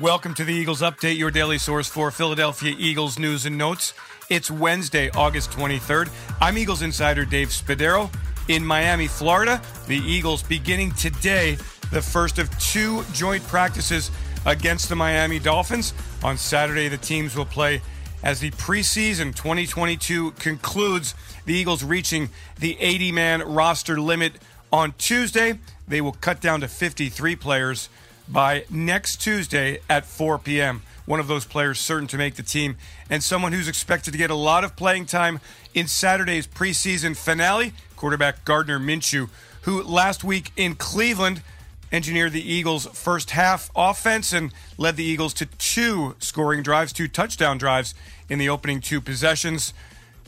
Welcome to the Eagles Update, your daily source for Philadelphia Eagles news and notes. It's Wednesday, August 23rd. I'm Eagles insider Dave Spadaro. In Miami, Florida, the Eagles beginning today the first of two joint practices against the Miami Dolphins. On Saturday, the teams will play as the preseason 2022 concludes. The Eagles reaching the 80 man roster limit on Tuesday. They will cut down to 53 players by next Tuesday at 4 p.m. One of those players certain to make the team, and someone who's expected to get a lot of playing time in Saturday's preseason finale, quarterback Gardner Minshew, who last week in Cleveland engineered the Eagles' first half offense and led the Eagles to two scoring drives, two touchdown drives in the opening two possessions.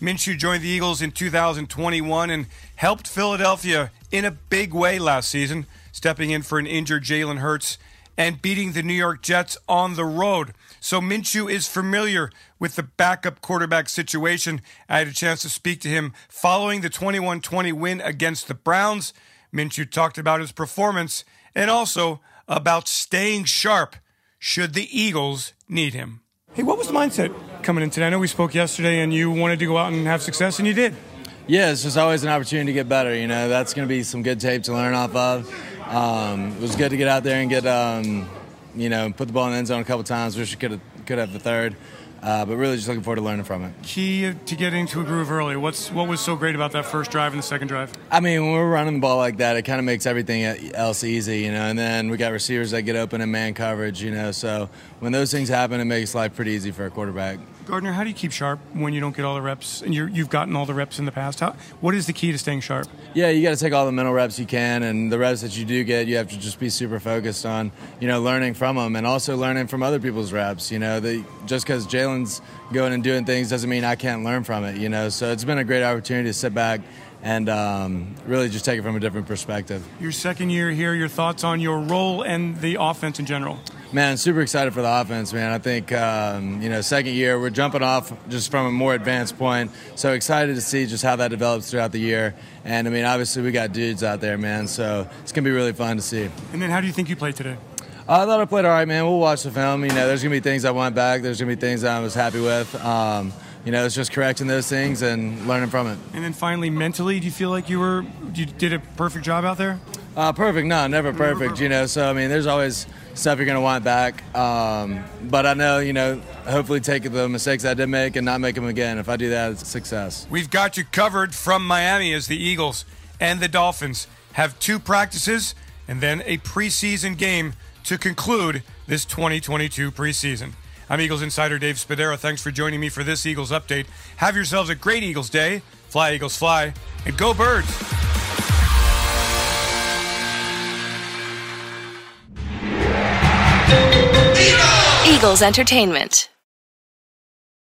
Minshew joined the Eagles in 2021 and helped Philadelphia in a big way last season, stepping in for an injured Jalen Hurts and beating the New York Jets on the road. So Minshew is familiar with the backup quarterback situation. I had a chance to speak to him following the 21 20 win against the Browns. Minshew talked about his performance and also about staying sharp should the Eagles need him. Hey, what was the mindset coming in today? I know we spoke yesterday and you wanted to go out and have success, and you did. Yeah, it's just always an opportunity to get better. You know, that's going to be some good tape to learn off of. Um, it was good to get out there and get, um, you know, put the ball in the end zone a couple times. Wish we could have could have the third. Uh, but really just looking forward to learning from it. Key to getting to a groove early. What's what was so great about that first drive and the second drive? I mean, when we're running the ball like that, it kind of makes everything else easy, you know. And then we got receivers that get open in man coverage, you know. So when those things happen, it makes life pretty easy for a quarterback. Gardner, how do you keep sharp when you don't get all the reps and you have gotten all the reps in the past? How, what is the key to staying sharp? Yeah, you got to take all the mental reps you can, and the reps that you do get, you have to just be super focused on, you know, learning from them and also learning from other people's reps. You know, the, just because Jalen's going and doing things doesn't mean I can't learn from it. You know, so it's been a great opportunity to sit back and um, really just take it from a different perspective. Your second year here, your thoughts on your role and the offense in general? Man, super excited for the offense, man. I think, um, you know, second year, we're jumping off just from a more advanced point. So excited to see just how that develops throughout the year. And, I mean, obviously, we got dudes out there, man. So it's going to be really fun to see. And then how do you think you played today? I thought I played all right, man. We'll watch the film. You know, there's going to be things I want back. There's going to be things I was happy with. Um, you know, it's just correcting those things and learning from it. And then finally, mentally, do you feel like you were you did a perfect job out there? Uh, perfect, no, never perfect, never perfect. You know, so I mean, there's always stuff you're going to want back. Um, but I know, you know, hopefully take the mistakes I did make and not make them again. If I do that, it's a success. We've got you covered from Miami as the Eagles and the Dolphins have two practices and then a preseason game to conclude this 2022 preseason. I'm Eagles insider Dave Spadaro. Thanks for joining me for this Eagles update. Have yourselves a great Eagles day. Fly, Eagles, fly, and go, birds. Eagles Entertainment.